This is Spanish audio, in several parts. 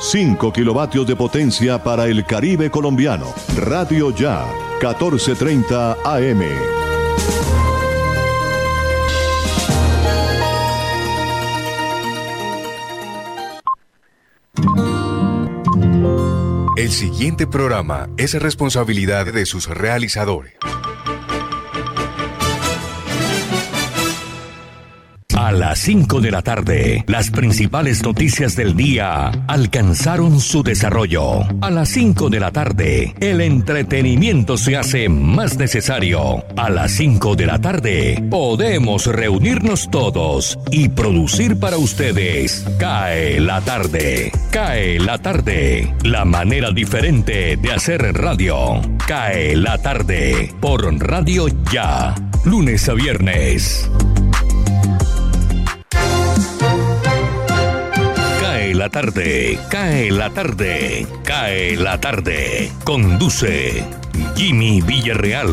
5 kilovatios de potencia para el Caribe colombiano. Radio Ya, 1430 AM. El siguiente programa es responsabilidad de sus realizadores. A las 5 de la tarde, las principales noticias del día alcanzaron su desarrollo. A las 5 de la tarde, el entretenimiento se hace más necesario. A las 5 de la tarde, podemos reunirnos todos y producir para ustedes. Cae la tarde. Cae la tarde. La manera diferente de hacer radio. Cae la tarde. Por Radio Ya. Lunes a viernes. La tarde, cae la tarde, cae la tarde. Conduce Jimmy Villarreal.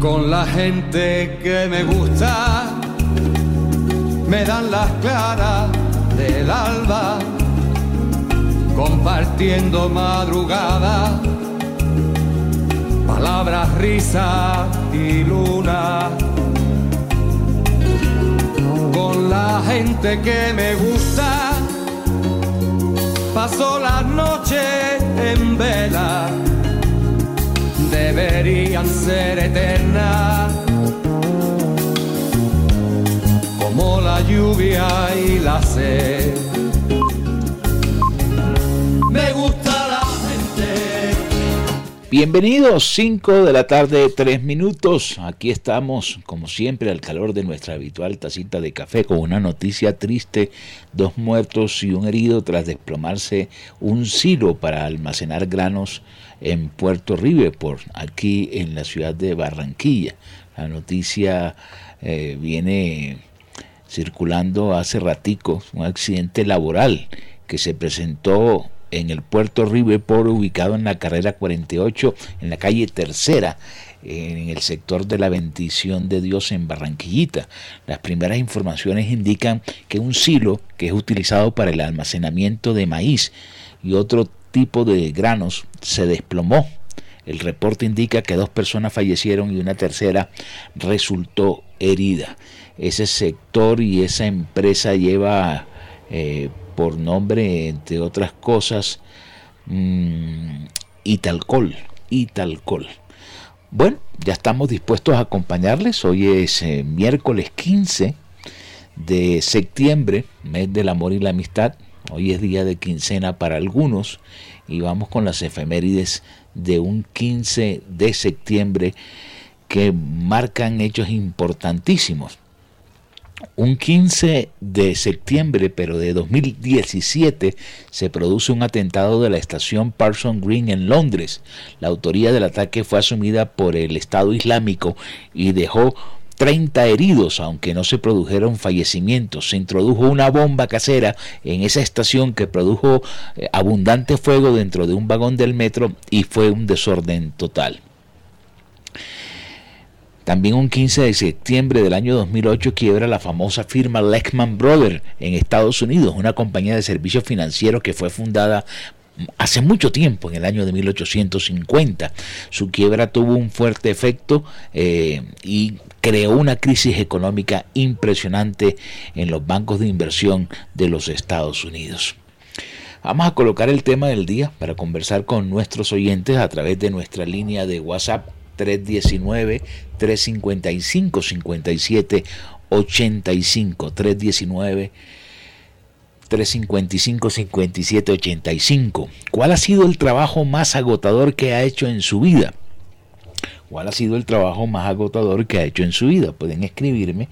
Con la gente que me gusta, me dan las claras del alba compartiendo madrugada, palabras, risa y luna. Con la gente que me gusta, paso la noche en vela, deberían ser eternas. Como la lluvia y la sed Bienvenidos, 5 de la tarde, 3 minutos. Aquí estamos, como siempre, al calor de nuestra habitual tacita de café con una noticia triste. Dos muertos y un herido tras desplomarse un silo para almacenar granos en Puerto Ribe, por aquí en la ciudad de Barranquilla. La noticia eh, viene circulando hace ratico, un accidente laboral que se presentó en el puerto Port ubicado en la carrera 48, en la calle Tercera, en el sector de la bendición de Dios en Barranquillita. Las primeras informaciones indican que un silo que es utilizado para el almacenamiento de maíz y otro tipo de granos se desplomó. El reporte indica que dos personas fallecieron y una tercera resultó herida. Ese sector y esa empresa lleva eh, por nombre, entre otras cosas, mmm, Italcol. Italcol. Bueno, ya estamos dispuestos a acompañarles. Hoy es eh, miércoles 15 de septiembre, mes del amor y la amistad. Hoy es día de quincena para algunos y vamos con las efemérides de un 15 de septiembre que marcan hechos importantísimos. Un 15 de septiembre, pero de 2017, se produce un atentado de la estación Parson Green en Londres. La autoría del ataque fue asumida por el Estado Islámico y dejó 30 heridos, aunque no se produjeron fallecimientos. Se introdujo una bomba casera en esa estación que produjo eh, abundante fuego dentro de un vagón del metro y fue un desorden total. También un 15 de septiembre del año 2008 quiebra la famosa firma Lehman Brothers en Estados Unidos, una compañía de servicios financieros que fue fundada hace mucho tiempo, en el año de 1850. Su quiebra tuvo un fuerte efecto eh, y creó una crisis económica impresionante en los bancos de inversión de los Estados Unidos. Vamos a colocar el tema del día para conversar con nuestros oyentes a través de nuestra línea de WhatsApp 319 355 57 85 319 355 57 85 ¿Cuál ha sido el trabajo más agotador que ha hecho en su vida? ¿Cuál ha sido el trabajo más agotador que ha hecho en su vida? Pueden escribirme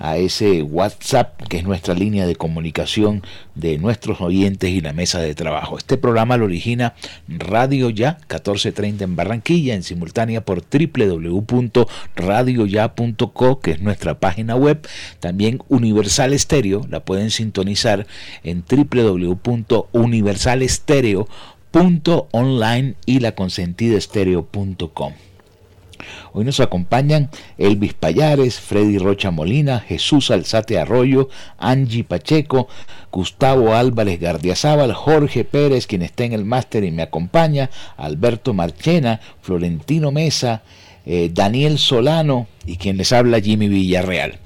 a ese WhatsApp que es nuestra línea de comunicación de nuestros oyentes y la mesa de trabajo. Este programa lo origina Radio Ya 1430 en Barranquilla, en simultánea por www.radioya.co, que es nuestra página web. También Universal Estéreo, la pueden sintonizar en www.universalestereo.online y laconsentidaestereo.com. Hoy nos acompañan Elvis Payares, Freddy Rocha Molina, Jesús Alzate Arroyo, Angie Pacheco, Gustavo Álvarez Gardiazabal, Jorge Pérez, quien está en el máster y me acompaña, Alberto Marchena, Florentino Mesa, eh, Daniel Solano y quien les habla Jimmy Villarreal.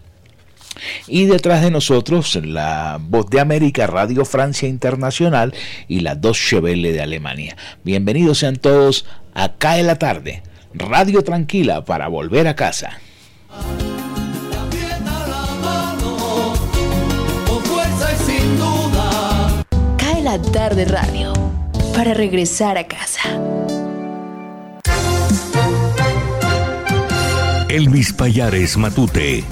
Y detrás de nosotros la Voz de América, Radio Francia Internacional y la Dos Chevelle de Alemania. Bienvenidos sean todos acá en la tarde Radio Tranquila para volver a casa. Cae la tarde radio para regresar a casa. Elvis Payares Matute.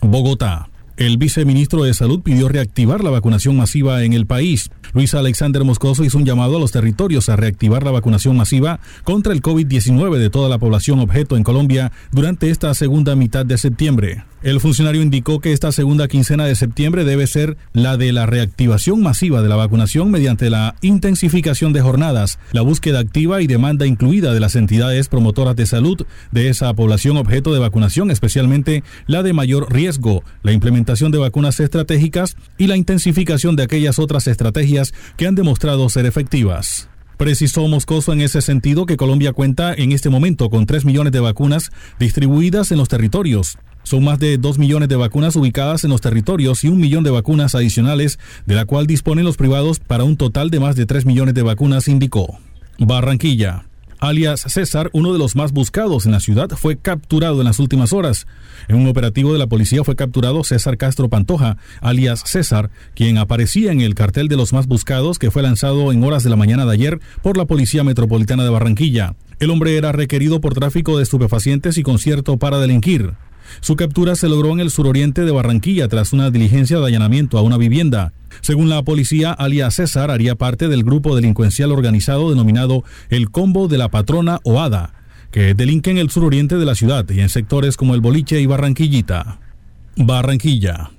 Bogotá. El viceministro de Salud pidió reactivar la vacunación masiva en el país. Luis Alexander Moscoso hizo un llamado a los territorios a reactivar la vacunación masiva contra el COVID-19 de toda la población objeto en Colombia durante esta segunda mitad de septiembre. El funcionario indicó que esta segunda quincena de septiembre debe ser la de la reactivación masiva de la vacunación mediante la intensificación de jornadas, la búsqueda activa y demanda incluida de las entidades promotoras de salud de esa población objeto de vacunación, especialmente la de mayor riesgo, la implementación de vacunas estratégicas y la intensificación de aquellas otras estrategias que han demostrado ser efectivas. Precisó Moscoso en ese sentido que Colombia cuenta en este momento con 3 millones de vacunas distribuidas en los territorios. Son más de 2 millones de vacunas ubicadas en los territorios y un millón de vacunas adicionales, de la cual disponen los privados para un total de más de 3 millones de vacunas, indicó. Barranquilla alias César, uno de los más buscados en la ciudad, fue capturado en las últimas horas. En un operativo de la policía fue capturado César Castro Pantoja, alias César, quien aparecía en el cartel de los más buscados que fue lanzado en horas de la mañana de ayer por la Policía Metropolitana de Barranquilla. El hombre era requerido por tráfico de estupefacientes y concierto para delinquir. Su captura se logró en el suroriente de Barranquilla tras una diligencia de allanamiento a una vivienda. Según la policía, alias César haría parte del grupo delincuencial organizado denominado el Combo de la Patrona Oada, que delinque en el suroriente de la ciudad y en sectores como el Boliche y Barranquillita. Barranquilla.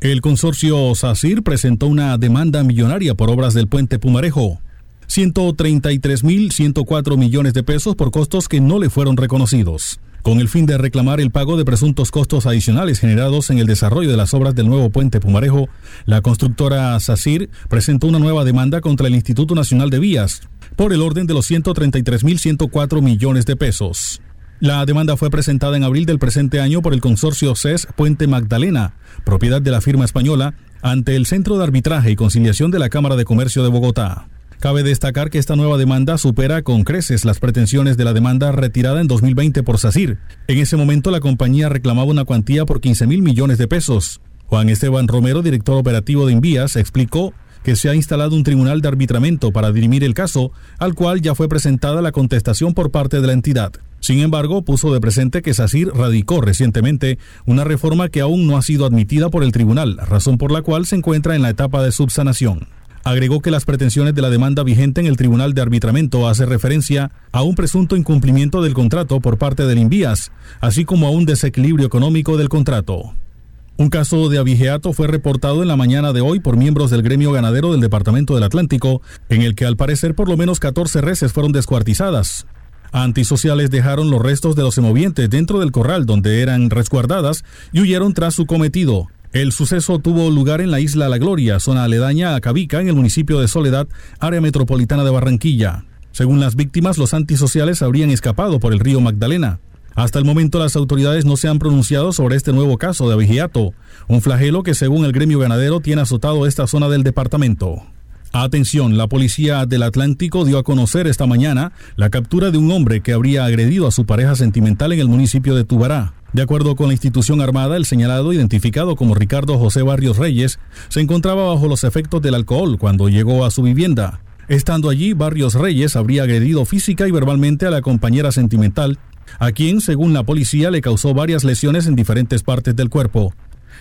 El consorcio SACIR presentó una demanda millonaria por obras del puente Pumarejo. 133.104 millones de pesos por costos que no le fueron reconocidos con el fin de reclamar el pago de presuntos costos adicionales generados en el desarrollo de las obras del nuevo puente Pumarejo, la constructora SACIR presentó una nueva demanda contra el Instituto Nacional de Vías por el orden de los 133.104 millones de pesos. La demanda fue presentada en abril del presente año por el consorcio CES Puente Magdalena, propiedad de la firma española, ante el Centro de Arbitraje y Conciliación de la Cámara de Comercio de Bogotá. Cabe destacar que esta nueva demanda supera con creces las pretensiones de la demanda retirada en 2020 por SACIR. En ese momento la compañía reclamaba una cuantía por 15 mil millones de pesos. Juan Esteban Romero, director operativo de Envías, explicó que se ha instalado un tribunal de arbitramiento para dirimir el caso, al cual ya fue presentada la contestación por parte de la entidad. Sin embargo, puso de presente que SACIR radicó recientemente una reforma que aún no ha sido admitida por el tribunal, razón por la cual se encuentra en la etapa de subsanación. Agregó que las pretensiones de la demanda vigente en el Tribunal de Arbitramiento hace referencia a un presunto incumplimiento del contrato por parte del Invías, así como a un desequilibrio económico del contrato. Un caso de abigeato fue reportado en la mañana de hoy por miembros del gremio ganadero del Departamento del Atlántico, en el que al parecer por lo menos 14 reses fueron descuartizadas. Antisociales dejaron los restos de los semovientes dentro del corral donde eran resguardadas y huyeron tras su cometido. El suceso tuvo lugar en la isla La Gloria, zona aledaña a Cabica, en el municipio de Soledad, área metropolitana de Barranquilla. Según las víctimas, los antisociales habrían escapado por el río Magdalena. Hasta el momento las autoridades no se han pronunciado sobre este nuevo caso de abigeato, un flagelo que según el gremio ganadero tiene azotado esta zona del departamento. Atención, la policía del Atlántico dio a conocer esta mañana la captura de un hombre que habría agredido a su pareja sentimental en el municipio de Tubará. De acuerdo con la institución armada, el señalado, identificado como Ricardo José Barrios Reyes, se encontraba bajo los efectos del alcohol cuando llegó a su vivienda. Estando allí, Barrios Reyes habría agredido física y verbalmente a la compañera sentimental, a quien, según la policía, le causó varias lesiones en diferentes partes del cuerpo.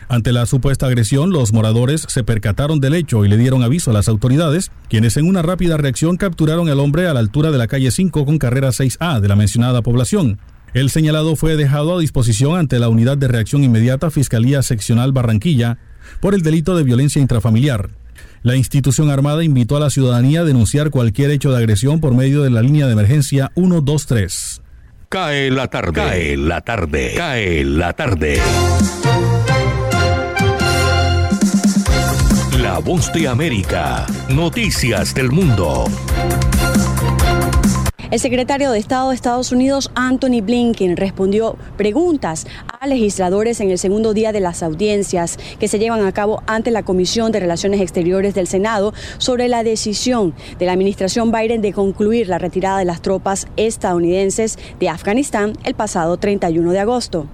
Ante la supuesta agresión, los moradores se percataron del hecho y le dieron aviso a las autoridades, quienes en una rápida reacción capturaron al hombre a la altura de la calle 5 con carrera 6A de la mencionada población. El señalado fue dejado a disposición ante la Unidad de Reacción Inmediata Fiscalía Seccional Barranquilla por el delito de violencia intrafamiliar. La institución armada invitó a la ciudadanía a denunciar cualquier hecho de agresión por medio de la línea de emergencia 123. Cae la tarde. Cae la tarde. Cae la tarde. La voz de América. Noticias del mundo. El secretario de Estado de Estados Unidos, Anthony Blinken, respondió preguntas a legisladores en el segundo día de las audiencias que se llevan a cabo ante la Comisión de Relaciones Exteriores del Senado sobre la decisión de la administración Biden de concluir la retirada de las tropas estadounidenses de Afganistán el pasado 31 de agosto.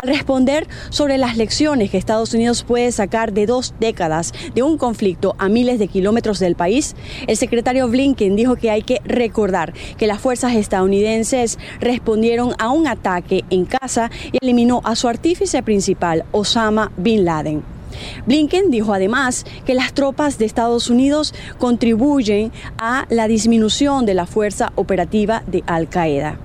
Al responder sobre las lecciones que Estados Unidos puede sacar de dos décadas de un conflicto a miles de kilómetros del país, el secretario Blinken dijo que hay que recordar que las fuerzas estadounidenses respondieron a un ataque en casa y eliminó a su artífice principal, Osama Bin Laden. Blinken dijo además que las tropas de Estados Unidos contribuyen a la disminución de la fuerza operativa de Al Qaeda.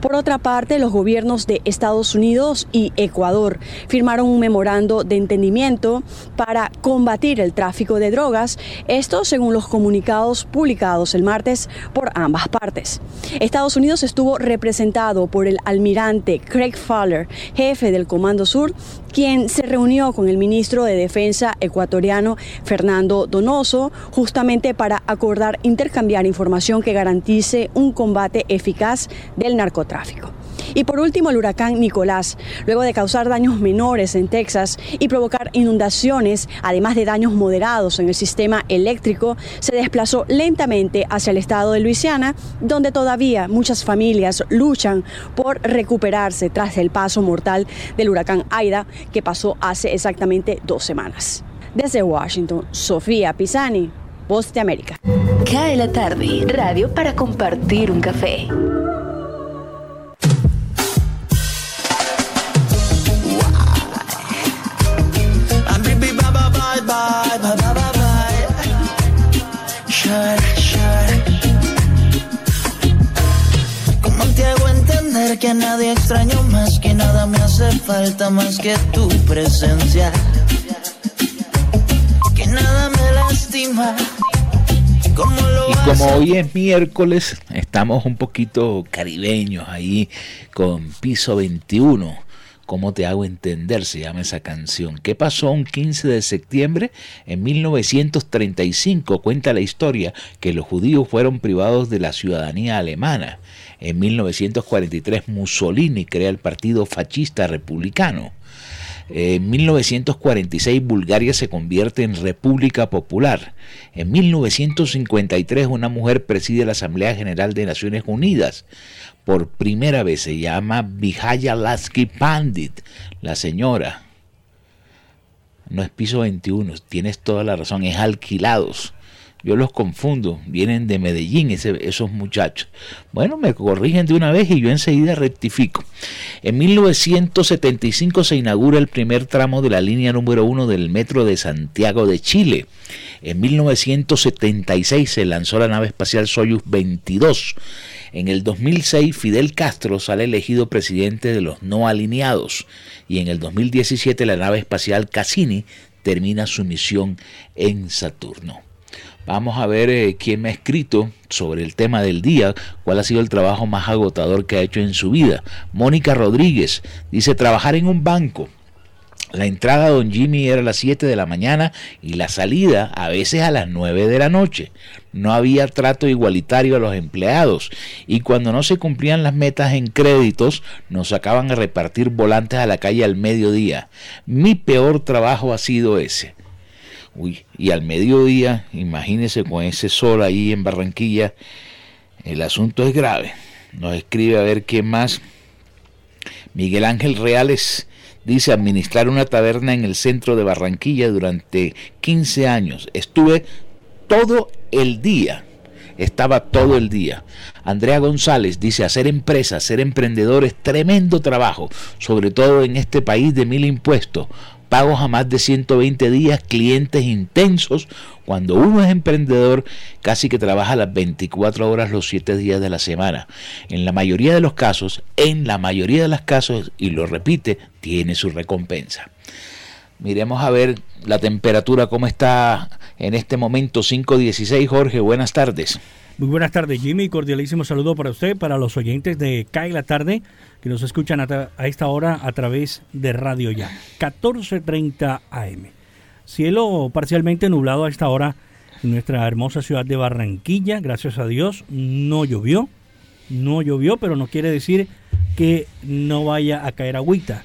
Por otra parte, los gobiernos de Estados Unidos y Ecuador firmaron un memorando de entendimiento para combatir el tráfico de drogas, esto según los comunicados publicados el martes por ambas partes. Estados Unidos estuvo representado por el almirante Craig Fowler, jefe del Comando Sur, quien se reunió con el ministro de Defensa ecuatoriano Fernando Donoso justamente para acordar intercambiar información que garantice un combate eficaz del narcotráfico. Y por último, el huracán Nicolás, luego de causar daños menores en Texas y provocar inundaciones, además de daños moderados en el sistema eléctrico, se desplazó lentamente hacia el estado de Luisiana, donde todavía muchas familias luchan por recuperarse tras el paso mortal del huracán Aida, que pasó hace exactamente dos semanas. Desde Washington, Sofía Pisani, Voz de América. Cae la tarde, radio para compartir un café. Que a nadie extraño más que nada me hace falta más que tu presencia? Que nada me lastima. Como lo Y como hoy es miércoles, estamos un poquito caribeños ahí con piso 21. ¿Cómo te hago entender? Se llama esa canción. ¿Qué pasó un 15 de septiembre? En 1935 cuenta la historia que los judíos fueron privados de la ciudadanía alemana. En 1943 Mussolini crea el Partido Fascista Republicano. En 1946 Bulgaria se convierte en República Popular. En 1953 una mujer preside la Asamblea General de Naciones Unidas. Por primera vez se llama Vijaya Lasky Pandit, la señora. No es piso 21, tienes toda la razón, es alquilados. Yo los confundo, vienen de Medellín esos muchachos. Bueno, me corrigen de una vez y yo enseguida rectifico. En 1975 se inaugura el primer tramo de la línea número uno del metro de Santiago de Chile. En 1976 se lanzó la nave espacial Soyuz 22. En el 2006 Fidel Castro sale elegido presidente de los no alineados y en el 2017 la nave espacial Cassini termina su misión en Saturno. Vamos a ver eh, quién me ha escrito sobre el tema del día, cuál ha sido el trabajo más agotador que ha hecho en su vida. Mónica Rodríguez dice trabajar en un banco. La entrada a Don Jimmy era a las 7 de la mañana y la salida a veces a las 9 de la noche. No había trato igualitario a los empleados y cuando no se cumplían las metas en créditos nos sacaban a repartir volantes a la calle al mediodía. Mi peor trabajo ha sido ese. Uy, y al mediodía, imagínese con ese sol ahí en Barranquilla, el asunto es grave. Nos escribe a ver qué más. Miguel Ángel Reales dice administrar una taberna en el centro de Barranquilla durante 15 años. Estuve todo el día estaba todo el día. Andrea González dice, hacer empresa, ser emprendedor es tremendo trabajo, sobre todo en este país de mil impuestos pagos a más de 120 días, clientes intensos. Cuando uno es emprendedor, casi que trabaja las 24 horas los 7 días de la semana. En la mayoría de los casos, en la mayoría de los casos, y lo repite, tiene su recompensa. Miremos a ver la temperatura, cómo está en este momento, 5.16. Jorge, buenas tardes. Muy buenas tardes, Jimmy. Cordialísimo saludo para usted, para los oyentes de CAE la tarde que nos escuchan a, esta hora a través de Radio Ya, 14.30 AM. Cielo parcialmente nublado a esta hora en nuestra hermosa ciudad de Barranquilla, gracias a Dios, no llovió, no llovió, pero no quiere decir que no vaya a caer agüita.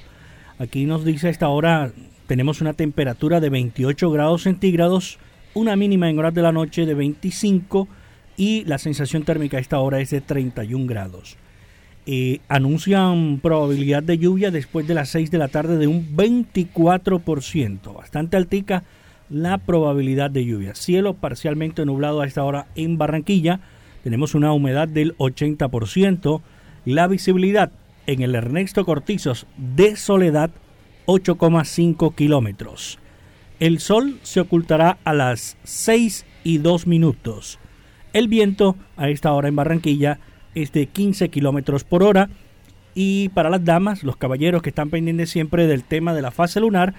Aquí nos dice a esta hora tenemos una temperatura de 28 grados centígrados, una mínima en horas de la noche de 25 y la sensación térmica a esta hora es de 31 grados. Eh, anuncian probabilidad de lluvia después de las 6 de la tarde de un 24%, bastante altica la probabilidad de lluvia. Cielo parcialmente nublado a esta hora en Barranquilla, tenemos una humedad del 80%, la visibilidad en el Ernesto Cortizos de Soledad 8,5 kilómetros. El sol se ocultará a las 6 y 2 minutos. El viento a esta hora en Barranquilla es de 15 kilómetros por hora. Y para las damas, los caballeros que están pendientes siempre del tema de la fase lunar,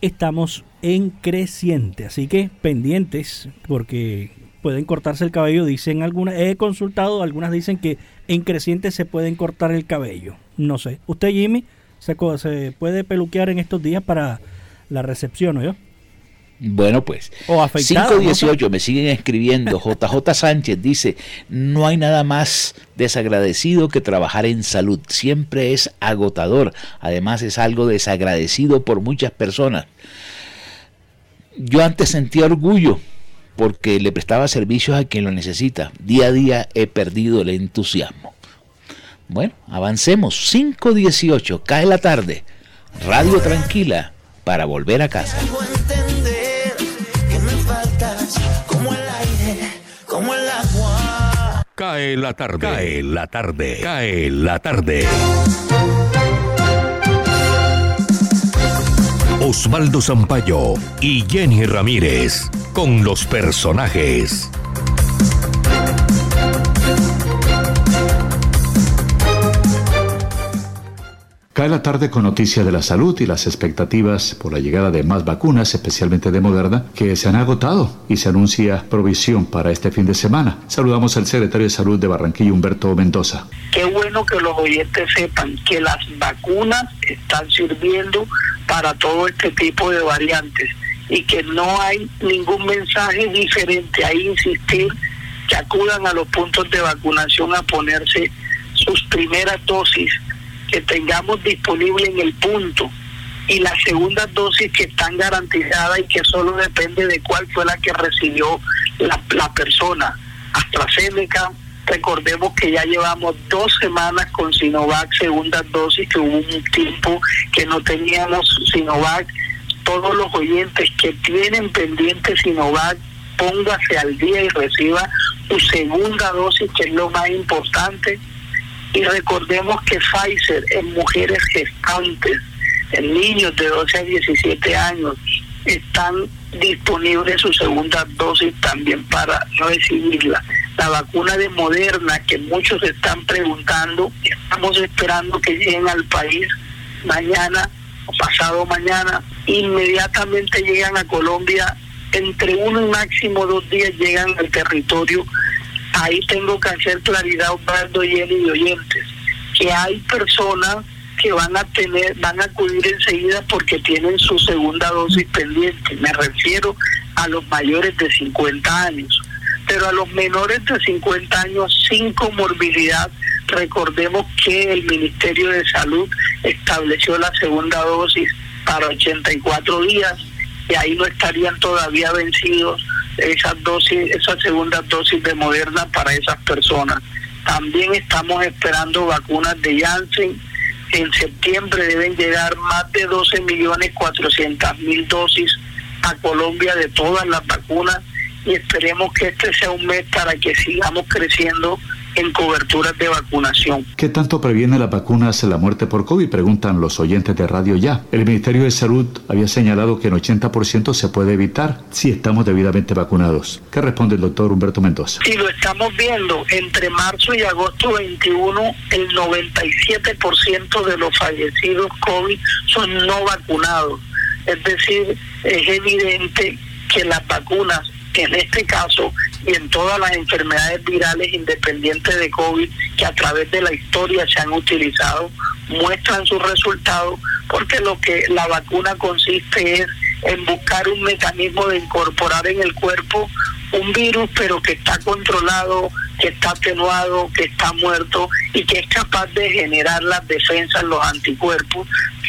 estamos en creciente. Así que pendientes, porque pueden cortarse el cabello. Dicen algunas, he consultado, algunas dicen que en creciente se pueden cortar el cabello. No sé. ¿Usted, Jimmy, se, se puede peluquear en estos días para la recepción, ¿no? yo? Bueno, pues. 518 me siguen escribiendo. JJ Sánchez dice: No hay nada más desagradecido que trabajar en salud. Siempre es agotador. Además, es algo desagradecido por muchas personas. Yo antes sentía orgullo porque le prestaba servicios a quien lo necesita. Día a día he perdido el entusiasmo. Bueno, avancemos. 518, cae la tarde. Radio tranquila para volver a casa. Cae la tarde. Cae la tarde. Cae la tarde. Osvaldo Zampayo y Jenny Ramírez con los personajes. Cae la tarde con noticias de la salud y las expectativas por la llegada de más vacunas, especialmente de Moderna, que se han agotado y se anuncia provisión para este fin de semana. Saludamos al secretario de Salud de Barranquilla, Humberto Mendoza. Qué bueno que los oyentes sepan que las vacunas están sirviendo para todo este tipo de variantes y que no hay ningún mensaje diferente. a insistir que acudan a los puntos de vacunación a ponerse sus primeras dosis que tengamos disponible en el punto y las segundas dosis que están garantizadas y que solo depende de cuál fue la que recibió la, la persona. AstraZeneca, recordemos que ya llevamos dos semanas con Sinovac, segundas dosis, que hubo un tiempo que no teníamos Sinovac. Todos los oyentes que tienen pendiente Sinovac, póngase al día y reciba su segunda dosis, que es lo más importante y recordemos que Pfizer en mujeres gestantes, en niños de 12 a 17 años, están disponibles su segunda dosis también para recibirla. La vacuna de Moderna, que muchos están preguntando, estamos esperando que lleguen al país mañana o pasado mañana. Inmediatamente llegan a Colombia, entre uno y máximo dos días llegan al territorio ahí tengo que hacer claridad, Osvaldo y y oyentes, que hay personas que van a tener, van a acudir enseguida porque tienen su segunda dosis pendiente. Me refiero a los mayores de 50 años. Pero a los menores de 50 años sin comorbilidad, recordemos que el Ministerio de Salud estableció la segunda dosis para 84 días y ahí no estarían todavía vencidos esas dosis, esas segundas dosis de Moderna para esas personas. También estamos esperando vacunas de Janssen. En septiembre deben llegar más de 12 millones 400 mil dosis a Colombia de todas las vacunas y esperemos que este sea un mes para que sigamos creciendo en coberturas de vacunación. ¿Qué tanto previene las vacunas la muerte por COVID? Preguntan los oyentes de Radio Ya. El Ministerio de Salud había señalado que en 80% se puede evitar si estamos debidamente vacunados. ¿Qué responde el doctor Humberto Mendoza? Si lo estamos viendo, entre marzo y agosto 21, el 97% de los fallecidos COVID son no vacunados. Es decir, es evidente que las vacunas en este caso y en todas las enfermedades virales independientes de COVID que a través de la historia se han utilizado, muestran sus resultados porque lo que la vacuna consiste es en buscar un mecanismo de incorporar en el cuerpo un virus pero que está controlado, que está atenuado, que está muerto y que es capaz de generar las defensas, los anticuerpos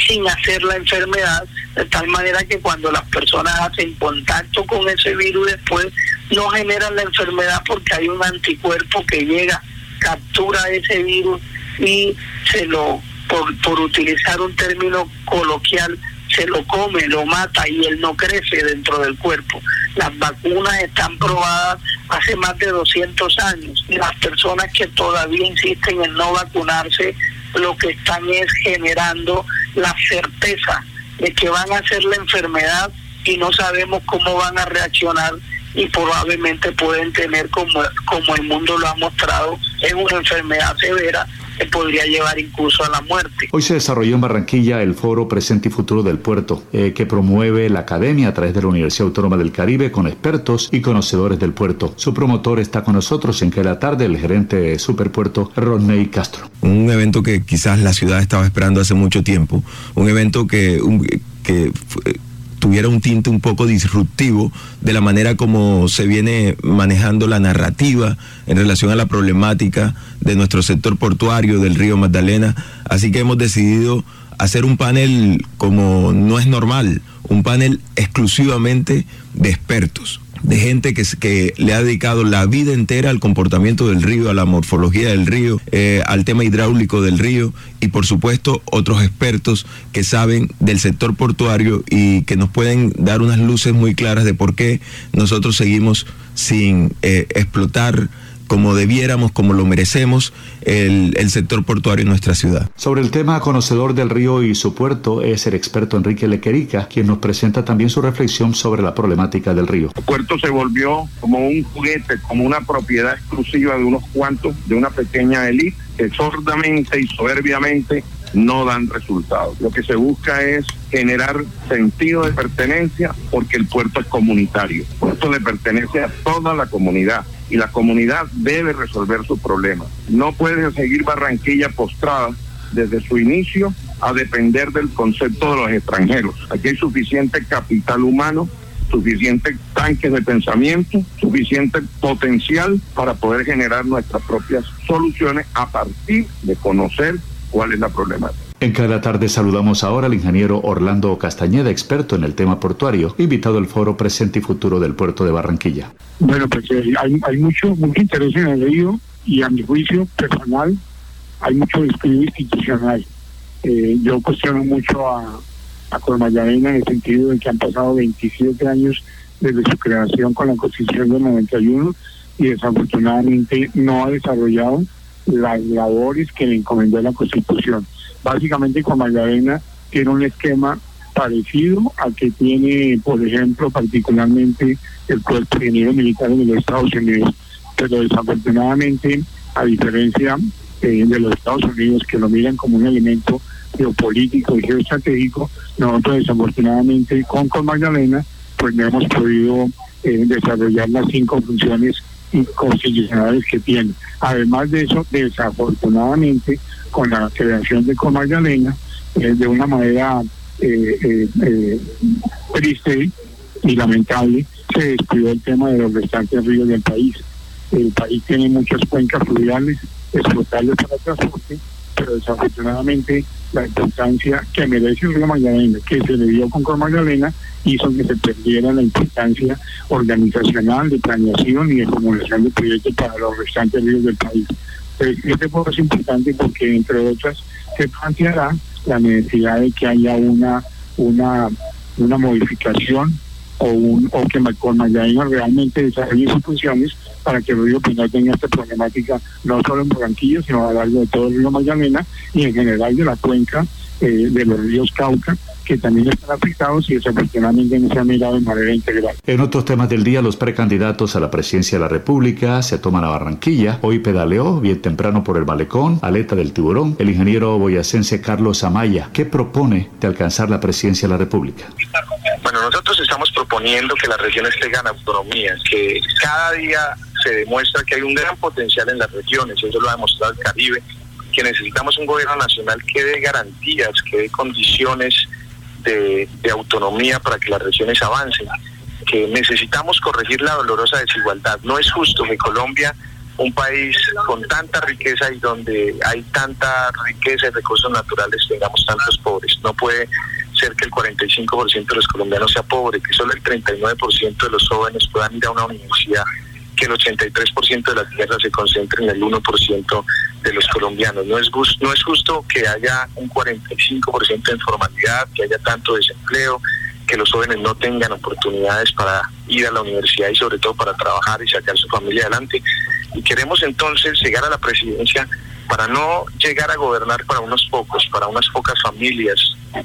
sin hacer la enfermedad, de tal manera que cuando las personas hacen contacto con ese virus después no generan la enfermedad porque hay un anticuerpo que llega, captura ese virus y se lo, por, por utilizar un término coloquial, se lo come, lo mata y él no crece dentro del cuerpo. Las vacunas están probadas hace más de 200 años las personas que todavía insisten en no vacunarse lo que están es generando la certeza de que van a hacer la enfermedad y no sabemos cómo van a reaccionar y probablemente pueden tener, como, como el mundo lo ha mostrado, en una enfermedad severa que podría llevar incluso a la muerte. Hoy se desarrolló en Barranquilla el foro Presente y Futuro del Puerto, eh, que promueve la academia a través de la Universidad Autónoma del Caribe con expertos y conocedores del puerto. Su promotor está con nosotros en que la tarde, el gerente de Superpuerto, Rodney Castro. Un evento que quizás la ciudad estaba esperando hace mucho tiempo, un evento que, que tuviera un tinte un poco disruptivo de la manera como se viene manejando la narrativa en relación a la problemática de nuestro sector portuario del río Magdalena. Así que hemos decidido hacer un panel como no es normal, un panel exclusivamente de expertos de gente que, que, le ha dedicado la vida entera al comportamiento del río, a la morfología del río, eh, al tema hidráulico del río y por supuesto otros expertos que saben del sector portuario y que nos pueden dar unas luces muy claras de por qué nosotros seguimos sin eh, explotar como debiéramos, como lo merecemos, el, sector portuario en nuestra ciudad. Sobre el tema conocedor del río y su puerto es el experto Enrique Lequerica, quien nos presenta también su reflexión sobre la problemática del río. El puerto se volvió como un juguete, como una propiedad exclusiva de unos cuantos, de una pequeña élite que sordamente y soberbiamente no dan resultados. Lo que se busca es generar sentido de pertenencia porque el puerto es comunitario. El puerto le pertenece a toda la comunidad y la comunidad debe resolver sus problemas. No puede seguir Barranquilla postrada desde su inicio a depender del concepto de los extranjeros. Aquí hay suficiente capital humano, suficiente tanques de pensamiento, suficiente potencial para poder generar nuestras propias soluciones a partir de conocer cuál es la problemática. En cada tarde saludamos ahora al ingeniero Orlando Castañeda, experto en el tema portuario, invitado al foro Presente y Futuro del Puerto de Barranquilla. Bueno, pues eh, hay, mucho, mucho interés en el río y a mi juicio personal hay mucho descuido institucional. Eh, yo cuestiono mucho a, a en el sentido de que han pasado 27 años desde su creación con la Constitución del 91 y desafortunadamente no ha desarrollado las labores que le encomendó la Constitución. Básicamente con Magdalena tiene un esquema parecido al que tiene, por ejemplo, particularmente el cuerpo de ingenieros militares de los Estados Unidos, pero desafortunadamente, a diferencia eh, de los Estados Unidos, que lo miran como un elemento geopolítico y geoestratégico, nosotros desafortunadamente con, con Magdalena, pues no hemos podido eh, desarrollar las cinco funciones constitucionales que tiene. Además de eso, desafortunadamente, con la creación de Comagdalena, eh, de una manera eh, eh, eh, triste y lamentable, se descuidó el tema de los restantes ríos del país. El país tiene muchas cuencas fluviales explotables para transporte, pero desafortunadamente la importancia que merece el río Magdalena, que se le dio con Magdalena, hizo que se perdiera la importancia organizacional de planeación y de formulación de proyectos para los restantes ríos del país. Este foro es importante porque, entre otras, se planteará la necesidad de que haya una, una, una modificación o, un, o que Colmayadina realmente desarrolle sus funciones para que el río Pinal tenga esta problemática no solo en Barranquilla, sino a lo largo de todo el río Magdalena y en general de la cuenca eh, de los ríos Cauca que también están afectados y desafortunadamente no se han mirado de manera integral. En otros temas del día, los precandidatos a la presidencia de la República se toman a Barranquilla. Hoy pedaleó bien temprano por el malecón, aleta del tiburón, el ingeniero boyacense Carlos Amaya. ¿Qué propone de alcanzar la presidencia de la República? Bueno, nosotros estamos proponiendo que las regiones tengan autonomía, que cada día se demuestra que hay un gran potencial en las regiones, eso lo ha demostrado el Caribe, que necesitamos un gobierno nacional que dé garantías, que dé condiciones de, autonomía para que las regiones avancen, que necesitamos corregir la dolorosa desigualdad. No es justo que Colombia, un país con tanta riqueza y donde hay tanta riqueza y recursos naturales, tengamos tantos pobres. No puede ser que el 45% de los colombianos sea pobre, que solo el 39% de los jóvenes puedan ir a una universidad, que el 83% de la tierra se concentre en el 1% de los colombianos. No es, no es justo que haya un 45% de informalidad, que haya tanto desempleo, que los jóvenes no tengan oportunidades para ir a la universidad y sobre todo para trabajar y sacar su familia adelante. Y queremos entonces llegar a la presidencia para no llegar a gobernar para unos pocos, para unas pocas familias.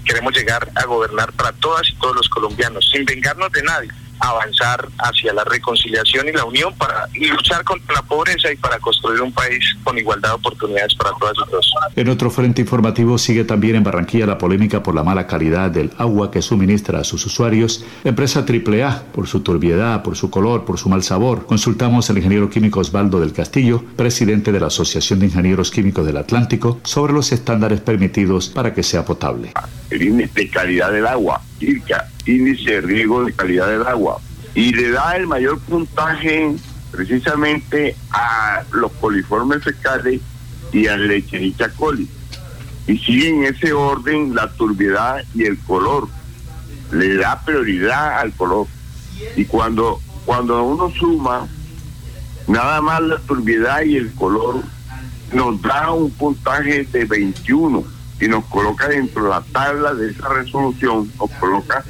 Queremos llegar a gobernar para todas y todos los colombianos, sin vengarnos de nadie avanzar hacia la reconciliación y la unión para luchar contra la pobreza y para construir un país con igualdad de oportunidades para todas y todos. En otro frente informativo sigue también en Barranquilla la polémica por la mala calidad del agua que suministra a sus usuarios. empresa AAA, por su turbiedad, por su color, por su mal sabor. Consultamos al ingeniero químico Osvaldo del Castillo, presidente de la Asociación de Ingenieros Químicos del Atlántico, sobre los estándares permitidos para que sea potable. El índice de calidad del agua, IRCA, índice de riesgo de calidad del agua y le da el mayor puntaje precisamente a los coliformes fecales y a lechericha coli. Y sigue en ese orden la turbiedad y el color. Le da prioridad al color. Y cuando, cuando uno suma nada más la turbiedad y el color, nos da un puntaje de 21 y nos coloca dentro de la tabla de esa resolución, nos coloca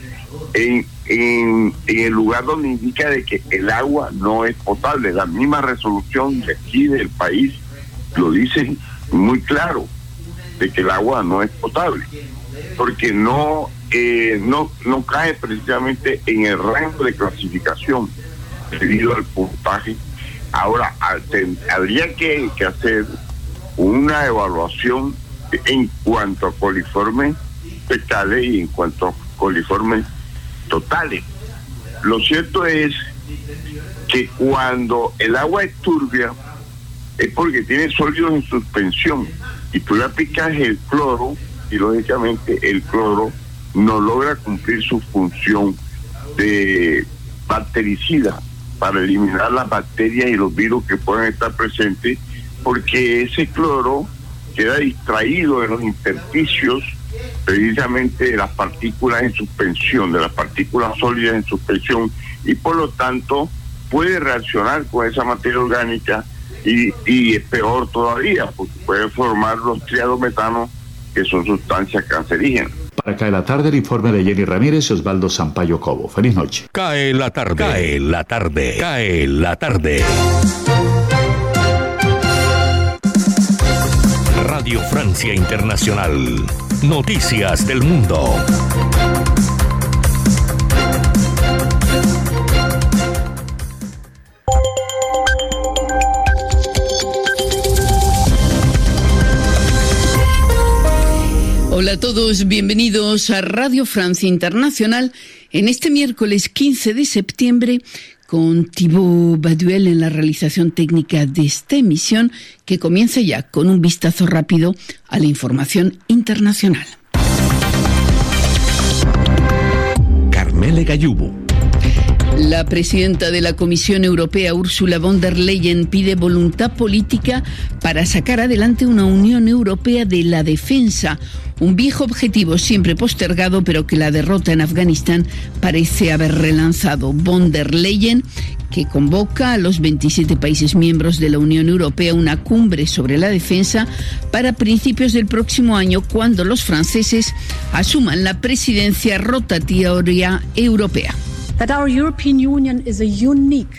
en, el lugar donde indica de que el agua no es potable. La misma resolución de aquí del país lo dice muy claro, de que el agua no es potable, porque no, eh, no, no cae precisamente en el rango de clasificación debido al puntaje. Ahora, habría que, hacer una evaluación en cuanto a coliformes fecales y en cuanto a coliformes totales. Lo cierto es que cuando el agua es turbia es porque tiene sólidos en suspensión y tú le aplicas el cloro y lógicamente el cloro no logra cumplir su función de bactericida para eliminar las bacterias y los virus que puedan estar presentes porque ese cloro queda distraído en los intersticios precisamente de las partículas en suspensión, de las partículas sólidas en suspensión, y por lo tanto puede reaccionar con esa materia orgánica y, y es peor todavía, porque puede formar los triadometanos, que son sustancias cancerígenas. Para cae la tarde el informe de Jenny Ramírez y Osvaldo Sampaio Cobo. Feliz noche. Cae la tarde. Cae la tarde. Cae la tarde. Radio Francia Internacional. Noticias del Mundo. Hola a todos, bienvenidos a Radio Francia Internacional en este miércoles 15 de septiembre con Thibaut Baduel en la realización técnica de esta emisión que comienza ya con un vistazo rápido a la información internacional. Carmele Gallubo la presidenta de la Comisión Europea, Ursula von der Leyen, pide voluntad política para sacar adelante una Unión Europea de la defensa, un viejo objetivo siempre postergado, pero que la derrota en Afganistán parece haber relanzado. Von der Leyen, que convoca a los 27 países miembros de la Unión Europea una cumbre sobre la defensa para principios del próximo año, cuando los franceses asuman la presidencia rotatoria europea.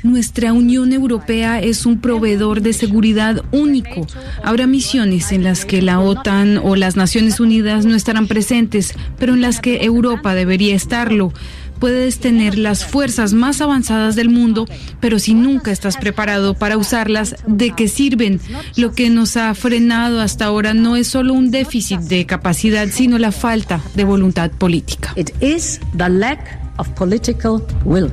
Nuestra Unión Europea es un proveedor de seguridad único. Habrá misiones en las que la OTAN o las Naciones Unidas no estarán presentes, pero en las que Europa debería estarlo. Puedes tener las fuerzas más avanzadas del mundo, pero si nunca estás preparado para usarlas, ¿de qué sirven? Lo que nos ha frenado hasta ahora no es solo un déficit de capacidad, sino la falta de voluntad política. It is the lack of political will.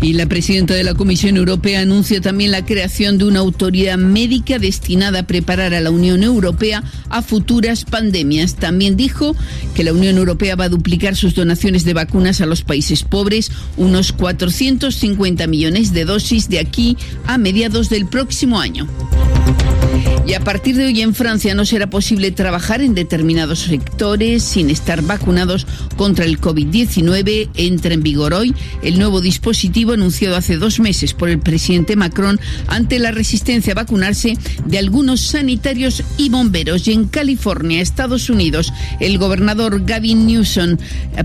Y la presidenta de la Comisión Europea anuncia también la creación de una autoridad médica destinada a preparar a la Unión Europea a futuras pandemias. También dijo que la Unión Europea va a duplicar sus donaciones de vacunas a los países pobres, unos 450 millones de dosis de aquí a mediados del próximo año. Y a partir de hoy en Francia no será posible trabajar en determinados sectores sin estar vacunados contra el COVID-19. En vigor hoy el nuevo dispositivo anunciado hace dos meses por el presidente Macron ante la resistencia a vacunarse de algunos sanitarios y bomberos. Y en California, Estados Unidos, el gobernador Gavin Newsom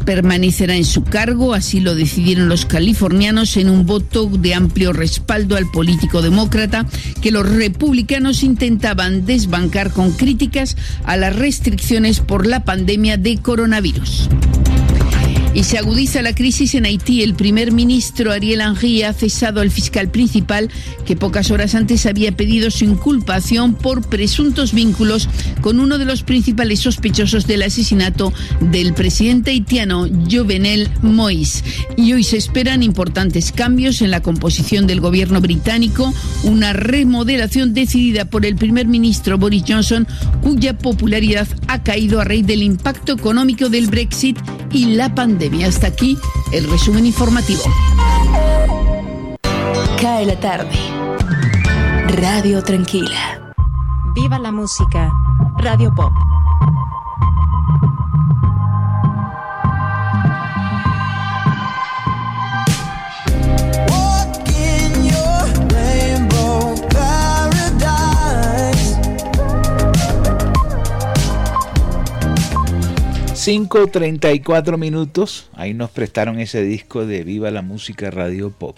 permanecerá en su cargo. Así lo decidieron los californianos en un voto de amplio respaldo al político demócrata que los republicanos intentaban desbancar con críticas a las restricciones por la pandemia de coronavirus. Y se agudiza la crisis en Haití. El primer ministro Ariel Henry ha cesado al fiscal principal que pocas horas antes había pedido su inculpación por presuntos vínculos con uno de los principales sospechosos del asesinato del presidente haitiano Jovenel Moïse. Y hoy se esperan importantes cambios en la composición del gobierno británico, una remodelación decidida por el primer ministro Boris Johnson, cuya popularidad ha caído a raíz del impacto económico del Brexit y la pandemia. Hasta aquí el resumen informativo. Cae la tarde. Radio Tranquila. Viva la música. Radio Pop. 5.34 minutos, ahí nos prestaron ese disco de Viva la Música Radio Pop.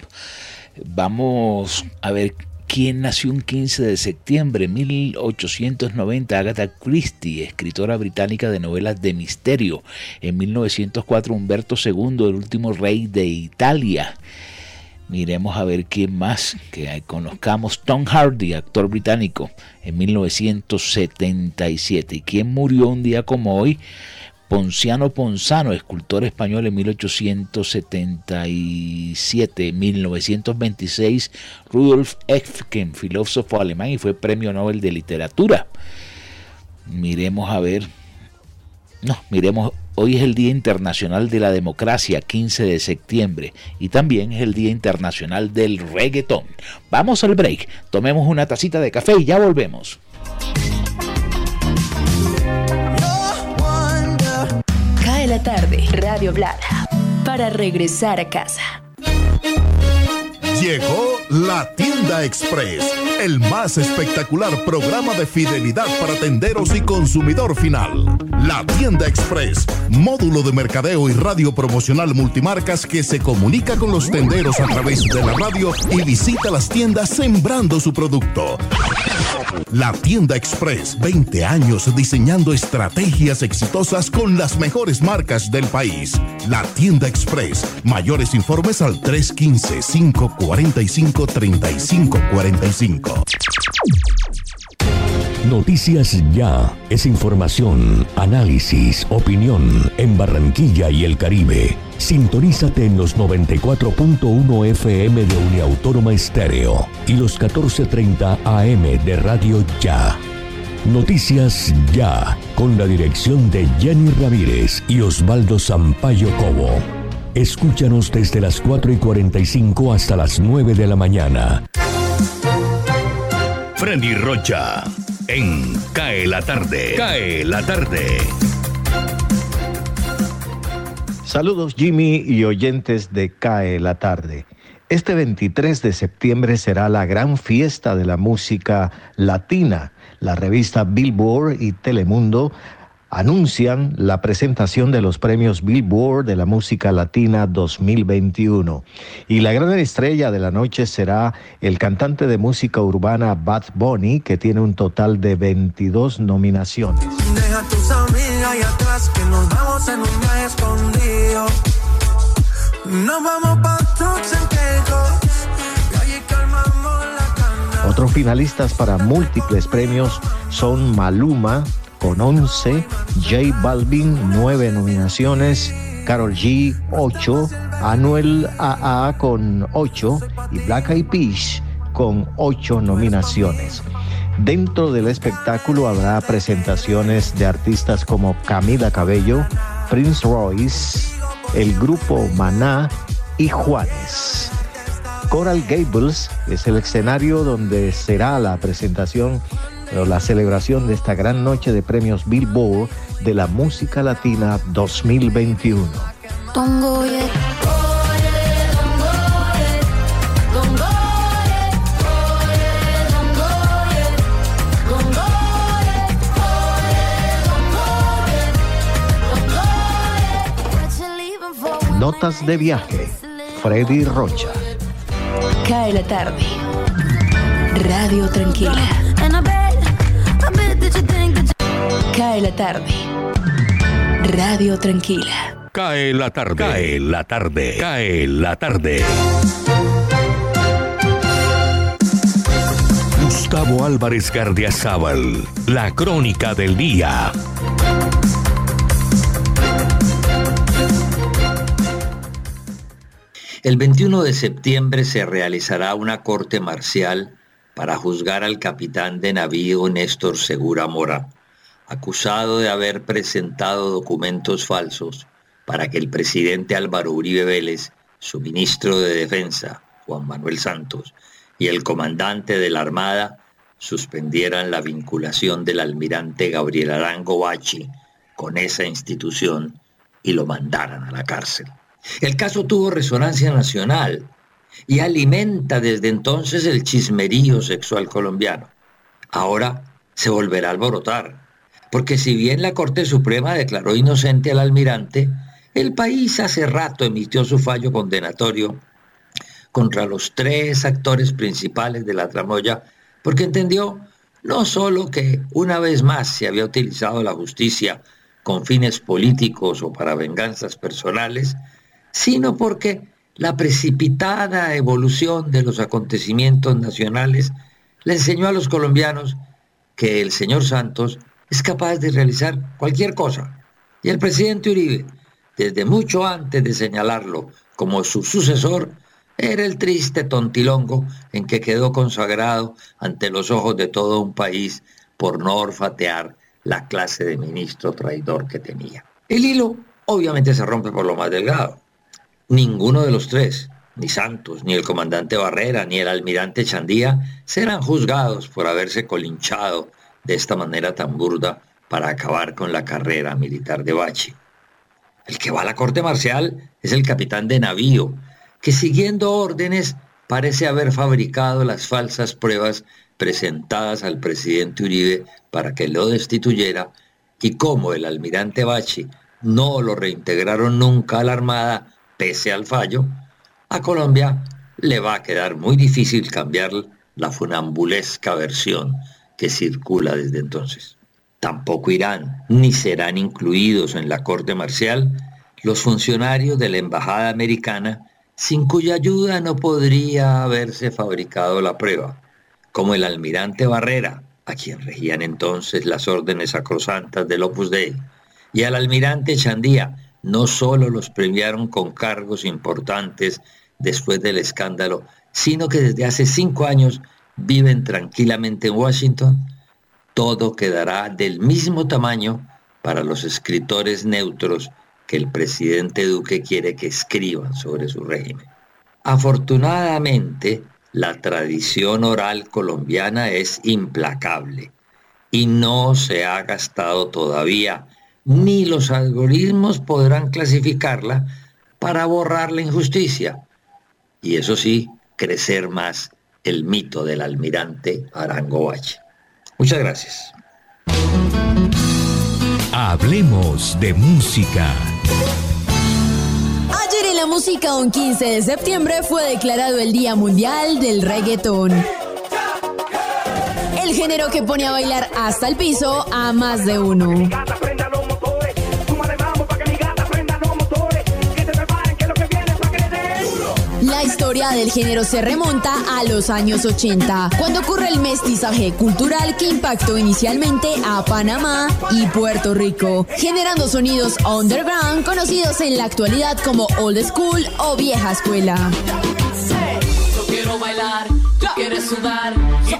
Vamos a ver quién nació un 15 de septiembre de 1890, Agatha Christie, escritora británica de novelas de misterio. En 1904, Humberto II, el último rey de Italia. Miremos a ver quién más que conozcamos. Tom Hardy, actor británico, en 1977. ¿Y quién murió un día como hoy? Ponciano Ponzano, escultor español en 1877, 1926, Rudolf Efken, filósofo alemán y fue premio Nobel de Literatura. Miremos a ver. No, miremos, hoy es el Día Internacional de la Democracia, 15 de septiembre, y también es el Día Internacional del Reggaetón. Vamos al break, tomemos una tacita de café y ya volvemos. Tarde. Radio Blada. Para regresar a casa. Llegó la tienda express, el más espectacular programa de fidelidad para tenderos y consumidor final. La tienda express, módulo de mercadeo y radio promocional multimarcas que se comunica con los tenderos a través de la radio y visita las tiendas sembrando su producto. La tienda express, 20 años diseñando estrategias exitosas con las mejores marcas del país. La tienda express, mayores informes al 315 545 3545. Noticias Ya es información, análisis, opinión en Barranquilla y el Caribe. Sintonízate en los 94.1 FM de Uniautónoma Estéreo y los 14.30 AM de Radio Ya. Noticias Ya, con la dirección de Jenny Ramírez y Osvaldo Sampaio Cobo. Escúchanos desde las 4 y 45 hasta las 9 de la mañana. Freddy Rocha, en Cae la Tarde. Cae la Tarde. Saludos Jimmy y oyentes de CAE la tarde. Este 23 de septiembre será la gran fiesta de la música latina. La revista Billboard y Telemundo anuncian la presentación de los premios Billboard de la música latina 2021. Y la gran estrella de la noche será el cantante de música urbana Bad Bunny, que tiene un total de 22 nominaciones. Deja tus amigas y atrás que nos vamos en un viaje escondido. Nos vamos pa' Otros finalistas para múltiples premios son Maluma, con 11, J Balvin, 9 nominaciones, Carol G, 8, Anuel AA con 8 y Black Eyed Peas con 8 nominaciones. Dentro del espectáculo habrá presentaciones de artistas como Camila Cabello, Prince Royce, el grupo Maná y Juanes. Coral Gables es el escenario donde será la presentación o la celebración de esta gran noche de premios Billboard de la música latina 2021. Notas de viaje, Freddy Rocha. Cae la tarde. Radio Tranquila. Cae la tarde. Radio Tranquila. Cae la tarde. Cae la tarde. Cae la tarde. Gustavo Álvarez Gardiazabal. La crónica del día. El 21 de septiembre se realizará una corte marcial para juzgar al capitán de navío Néstor Segura Mora, acusado de haber presentado documentos falsos para que el presidente Álvaro Uribe Vélez, su ministro de Defensa, Juan Manuel Santos, y el comandante de la Armada suspendieran la vinculación del almirante Gabriel Arango Bachi con esa institución y lo mandaran a la cárcel. El caso tuvo resonancia nacional y alimenta desde entonces el chismerío sexual colombiano. Ahora se volverá a alborotar, porque si bien la Corte Suprema declaró inocente al almirante, el país hace rato emitió su fallo condenatorio contra los tres actores principales de la tramoya, porque entendió no solo que una vez más se había utilizado la justicia con fines políticos o para venganzas personales, sino porque la precipitada evolución de los acontecimientos nacionales le enseñó a los colombianos que el señor Santos es capaz de realizar cualquier cosa. Y el presidente Uribe, desde mucho antes de señalarlo como su sucesor, era el triste tontilongo en que quedó consagrado ante los ojos de todo un país por no orfatear la clase de ministro traidor que tenía. El hilo obviamente se rompe por lo más delgado. Ninguno de los tres, ni Santos, ni el comandante Barrera, ni el almirante Chandía, serán juzgados por haberse colinchado de esta manera tan burda para acabar con la carrera militar de Bachi. El que va a la corte marcial es el capitán de navío, que siguiendo órdenes parece haber fabricado las falsas pruebas presentadas al presidente Uribe para que lo destituyera y como el almirante Bachi no lo reintegraron nunca a la Armada, pese al fallo, a Colombia le va a quedar muy difícil cambiar la funambulesca versión que circula desde entonces. Tampoco irán ni serán incluidos en la corte marcial los funcionarios de la Embajada Americana sin cuya ayuda no podría haberse fabricado la prueba, como el almirante Barrera, a quien regían entonces las órdenes sacrosantas del Opus Dei, y al almirante Chandía, no solo los premiaron con cargos importantes después del escándalo, sino que desde hace cinco años viven tranquilamente en Washington, todo quedará del mismo tamaño para los escritores neutros que el presidente Duque quiere que escriban sobre su régimen. Afortunadamente, la tradición oral colombiana es implacable y no se ha gastado todavía ni los algoritmos podrán clasificarla para borrar la injusticia. Y eso sí, crecer más el mito del almirante Arango Muchas gracias. Hablemos de música. Ayer en la música, un 15 de septiembre, fue declarado el Día Mundial del Reggaetón. El género que pone a bailar hasta el piso a más de uno. Historia del género se remonta a los años 80, cuando ocurre el mestizaje cultural que impactó inicialmente a Panamá y Puerto Rico, generando sonidos underground conocidos en la actualidad como old school o vieja escuela.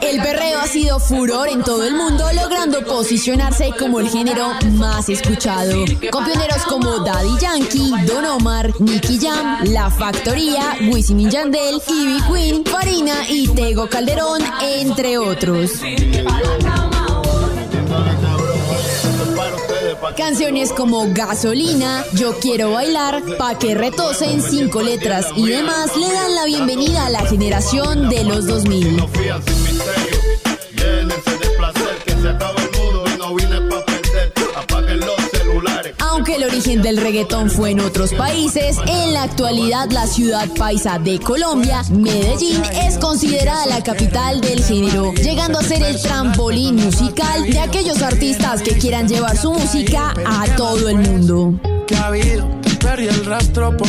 El perreo ha sido furor en todo el mundo, logrando posicionarse como el género más escuchado. Con pioneros como Daddy Yankee, Don Omar, Nicky Jam, La Factoría, Wisin y Yandel, Ivy Queen, Farina y Tego Calderón, entre otros. Canciones como Gasolina, Yo quiero bailar, Pa' que retosen, cinco letras y demás le dan la bienvenida a la generación de los 2000. Del reggaetón fue en otros países, en la actualidad la ciudad paisa de Colombia, Medellín, es considerada la capital del género, llegando a ser el trampolín musical de aquellos artistas que quieran llevar su música a todo el mundo.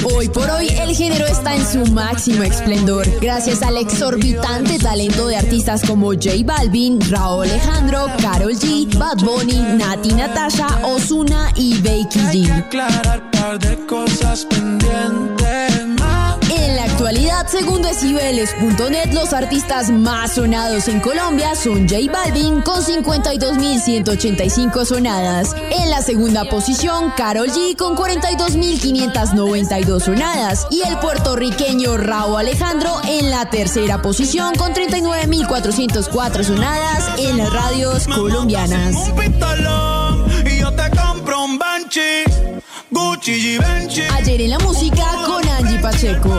Hoy por hoy el género está en su máximo esplendor, gracias al exorbitante talento de artistas como J Balvin, Raúl Alejandro, Carol G, Bad Bunny, Nati Natasha, Ozuna y Becky G. actualidad, según decibeles.net, los artistas más sonados en Colombia son J Balvin con 52.185 sonadas. En la segunda posición, Carol G con 42.592 sonadas. Y el puertorriqueño Raúl Alejandro en la tercera posición con 39.404 sonadas en las radios colombianas. Ayer en la música con Angie Pacheco.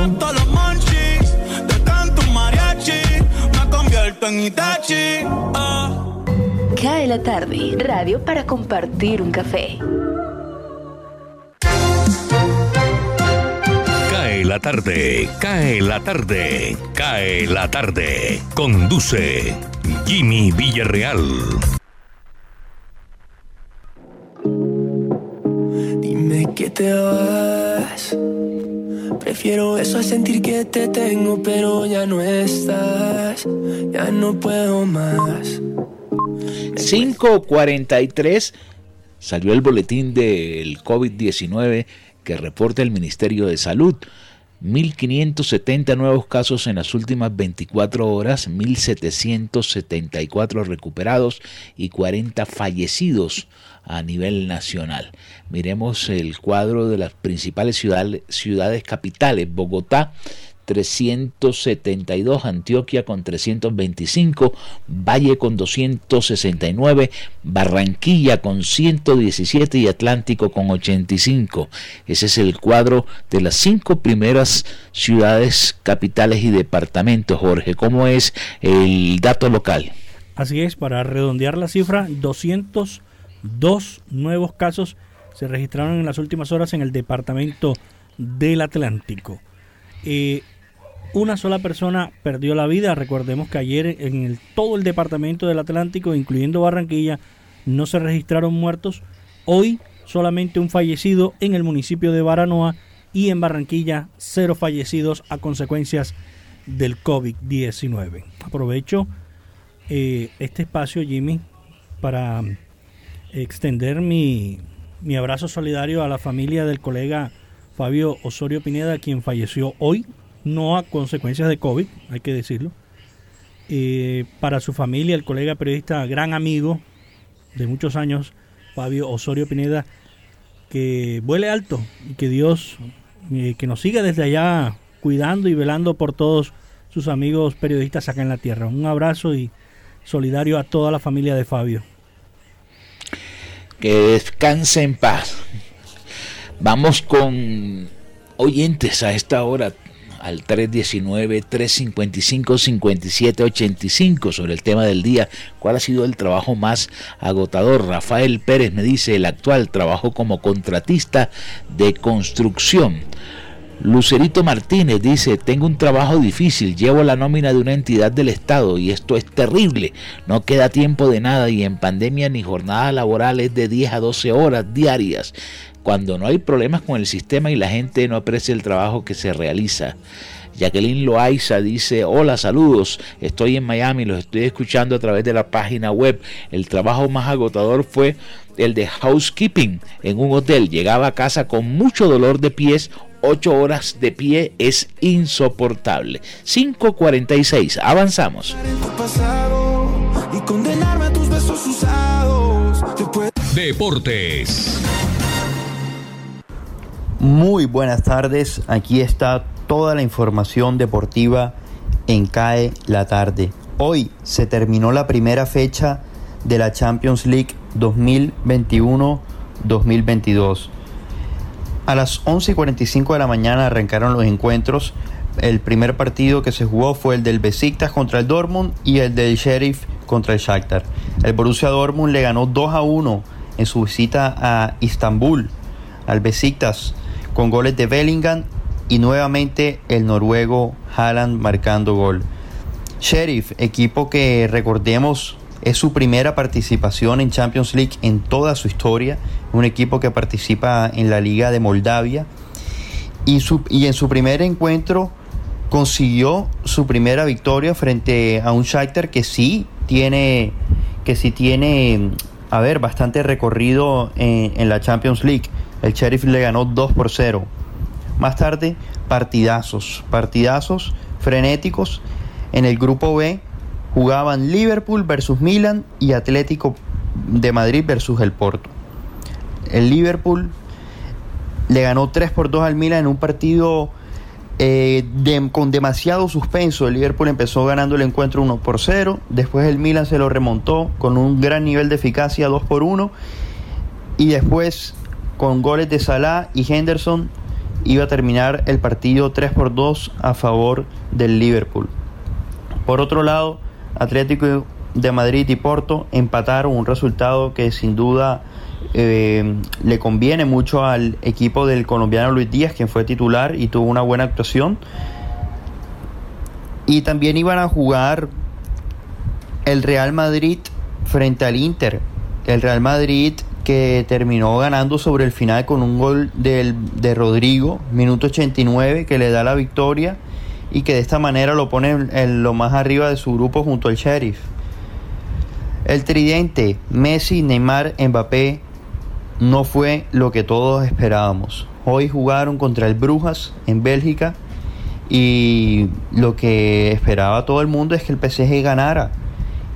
Cae la tarde, radio para compartir un café. Cae la tarde, cae la tarde, cae la tarde. Conduce Jimmy Villarreal. Dime que te vas. Prefiero eso a sentir que te tengo, pero ya no estás. Ya no puedo más. 543 salió el boletín del COVID-19 que reporta el Ministerio de Salud. 1.570 nuevos casos en las últimas 24 horas, 1.774 recuperados y 40 fallecidos a nivel nacional. Miremos el cuadro de las principales ciudades, ciudades capitales. Bogotá 372, Antioquia con 325, Valle con 269, Barranquilla con 117 y Atlántico con 85. Ese es el cuadro de las cinco primeras ciudades capitales y departamentos. Jorge, ¿cómo es el dato local? Así es, para redondear la cifra, 202 nuevos casos se registraron en las últimas horas en el departamento del Atlántico. Eh, una sola persona perdió la vida. Recordemos que ayer en todo el departamento del Atlántico, incluyendo Barranquilla, no se registraron muertos. Hoy solamente un fallecido en el municipio de Baranoa y en Barranquilla cero fallecidos a consecuencias del COVID-19. Aprovecho eh, este espacio, Jimmy, para extender mi, mi abrazo solidario a la familia del colega Fabio Osorio Pineda, quien falleció hoy no a consecuencias de COVID, hay que decirlo. Eh, para su familia, el colega periodista, gran amigo de muchos años, Fabio Osorio Pineda, que vuele alto y que Dios, eh, que nos siga desde allá cuidando y velando por todos sus amigos periodistas acá en la tierra. Un abrazo y solidario a toda la familia de Fabio. Que descanse en paz. Vamos con oyentes a esta hora al 319-355-5785 sobre el tema del día. ¿Cuál ha sido el trabajo más agotador? Rafael Pérez me dice el actual trabajo como contratista de construcción. Lucerito Martínez dice, tengo un trabajo difícil, llevo la nómina de una entidad del Estado y esto es terrible, no queda tiempo de nada y en pandemia ni jornada laboral es de 10 a 12 horas diarias, cuando no hay problemas con el sistema y la gente no aprecia el trabajo que se realiza. Jacqueline Loaiza dice, hola, saludos, estoy en Miami, los estoy escuchando a través de la página web. El trabajo más agotador fue el de housekeeping en un hotel. Llegaba a casa con mucho dolor de pies 8 horas de pie es insoportable. 5.46, avanzamos. Deportes. Muy buenas tardes, aquí está toda la información deportiva en CAE la tarde. Hoy se terminó la primera fecha de la Champions League 2021-2022. A las 11 y 45 de la mañana arrancaron los encuentros. El primer partido que se jugó fue el del Besiktas contra el Dortmund y el del Sheriff contra el Shakhtar. El Borussia Dortmund le ganó 2 a 1 en su visita a Istambul al Besiktas con goles de Bellingham y nuevamente el noruego Haaland marcando gol. Sheriff, equipo que recordemos es su primera participación en Champions League en toda su historia. Un equipo que participa en la Liga de Moldavia. Y, su, y en su primer encuentro consiguió su primera victoria frente a un Shakhtar que sí tiene, que sí tiene, a ver, bastante recorrido en, en la Champions League. El Sheriff le ganó 2 por 0. Más tarde, partidazos, partidazos frenéticos en el grupo B jugaban Liverpool versus Milan y Atlético de Madrid versus el Porto. El Liverpool le ganó 3 por 2 al Milan en un partido eh, con demasiado suspenso. El Liverpool empezó ganando el encuentro 1 por 0. Después el Milan se lo remontó con un gran nivel de eficacia 2 por 1. Y después con goles de Salah y Henderson iba a terminar el partido 3 por 2 a favor del Liverpool. Por otro lado, Atlético de Madrid y Porto empataron un resultado que sin duda eh, le conviene mucho al equipo del colombiano Luis Díaz, quien fue titular y tuvo una buena actuación. Y también iban a jugar el Real Madrid frente al Inter. El Real Madrid que terminó ganando sobre el final con un gol del, de Rodrigo, minuto 89, que le da la victoria y que de esta manera lo pone en lo más arriba de su grupo junto al Sheriff. El tridente Messi, Neymar, Mbappé no fue lo que todos esperábamos. Hoy jugaron contra el Brujas en Bélgica y lo que esperaba todo el mundo es que el PSG ganara.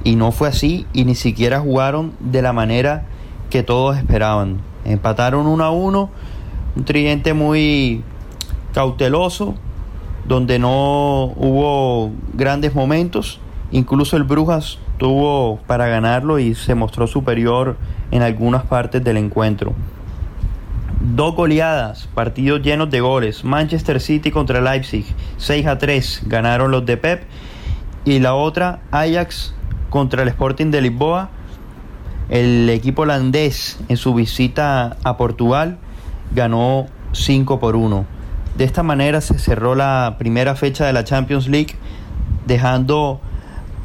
Y no fue así y ni siquiera jugaron de la manera que todos esperaban. Empataron 1 a 1, un tridente muy cauteloso, donde no hubo grandes momentos. Incluso el Brujas tuvo para ganarlo y se mostró superior en algunas partes del encuentro. Dos goleadas, partidos llenos de goles. Manchester City contra Leipzig, 6 a 3, ganaron los de Pep. Y la otra, Ajax contra el Sporting de Lisboa. El equipo holandés en su visita a Portugal ganó 5 por 1. De esta manera se cerró la primera fecha de la Champions League, dejando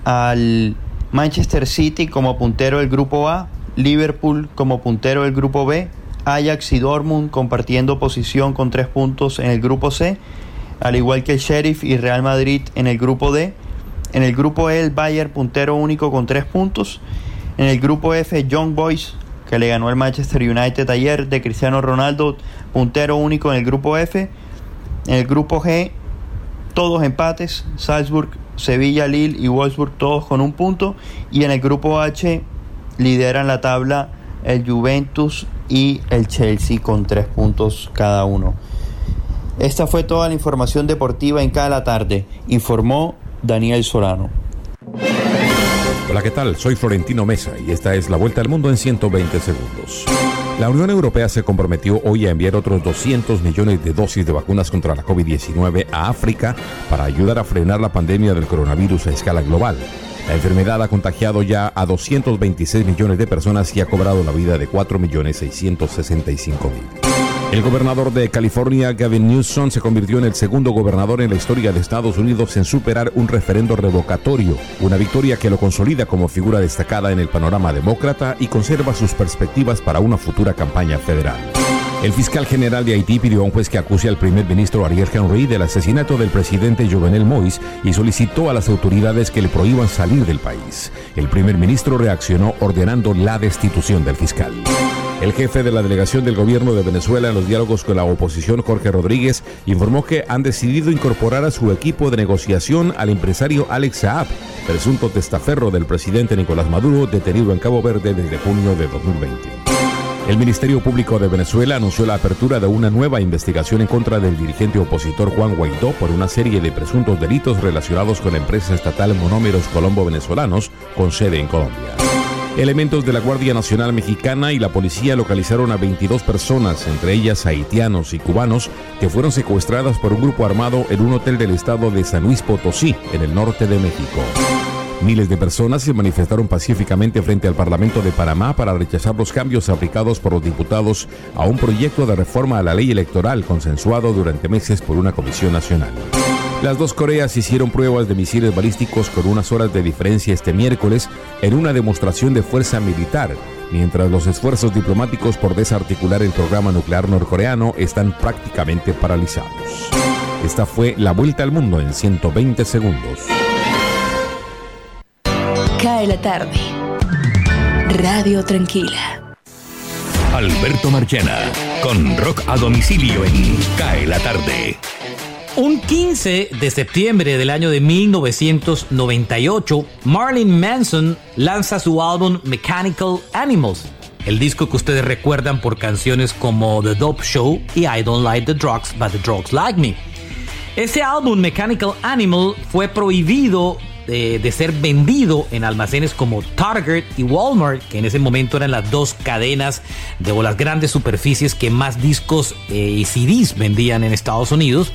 al Manchester City como puntero del grupo A, Liverpool como puntero del grupo B, Ajax y Dortmund compartiendo posición con tres puntos en el grupo C, al igual que el Sheriff y Real Madrid en el grupo D. En el grupo E el Bayern puntero único con tres puntos. En el grupo F Young Boys que le ganó el Manchester United ayer de Cristiano Ronaldo puntero único en el grupo F. En el grupo G, todos empates, Salzburg, Sevilla, Lille y Wolfsburg todos con un punto. Y en el grupo H lideran la tabla el Juventus y el Chelsea con tres puntos cada uno. Esta fue toda la información deportiva en cada tarde, informó Daniel Solano. Hola, ¿qué tal? Soy Florentino Mesa y esta es la vuelta al mundo en 120 segundos. La Unión Europea se comprometió hoy a enviar otros 200 millones de dosis de vacunas contra la COVID-19 a África para ayudar a frenar la pandemia del coronavirus a escala global. La enfermedad ha contagiado ya a 226 millones de personas y ha cobrado la vida de 4.665.000. El gobernador de California, Gavin Newsom, se convirtió en el segundo gobernador en la historia de Estados Unidos en superar un referendo revocatorio, una victoria que lo consolida como figura destacada en el panorama demócrata y conserva sus perspectivas para una futura campaña federal. El fiscal general de Haití pidió a un juez que acuse al primer ministro Ariel Henry del asesinato del presidente Jovenel Moïse y solicitó a las autoridades que le prohíban salir del país. El primer ministro reaccionó ordenando la destitución del fiscal. El jefe de la delegación del gobierno de Venezuela en los diálogos con la oposición, Jorge Rodríguez, informó que han decidido incorporar a su equipo de negociación al empresario Alex Saab, presunto testaferro del presidente Nicolás Maduro, detenido en Cabo Verde desde junio de 2020. El Ministerio Público de Venezuela anunció la apertura de una nueva investigación en contra del dirigente opositor Juan Guaidó por una serie de presuntos delitos relacionados con la empresa estatal Monómeros Colombo Venezolanos con sede en Colombia. Elementos de la Guardia Nacional Mexicana y la policía localizaron a 22 personas, entre ellas haitianos y cubanos, que fueron secuestradas por un grupo armado en un hotel del estado de San Luis Potosí, en el norte de México. Miles de personas se manifestaron pacíficamente frente al Parlamento de Panamá para rechazar los cambios aplicados por los diputados a un proyecto de reforma a la ley electoral consensuado durante meses por una comisión nacional. Las dos Coreas hicieron pruebas de misiles balísticos con unas horas de diferencia este miércoles en una demostración de fuerza militar, mientras los esfuerzos diplomáticos por desarticular el programa nuclear norcoreano están prácticamente paralizados. Esta fue la vuelta al mundo en 120 segundos. Cae la tarde. Radio Tranquila. Alberto Marchena con rock a domicilio en Cae la tarde. Un 15 de septiembre del año de 1998, Marilyn Manson lanza su álbum Mechanical Animals, el disco que ustedes recuerdan por canciones como The Dope Show y I Don't Like the Drugs, but the Drugs Like Me. Ese álbum Mechanical Animal fue prohibido de, de, ser vendido en almacenes como Target y Walmart, que en ese momento eran las dos cadenas de o las grandes superficies que más discos eh, y CDs vendían en Estados Unidos.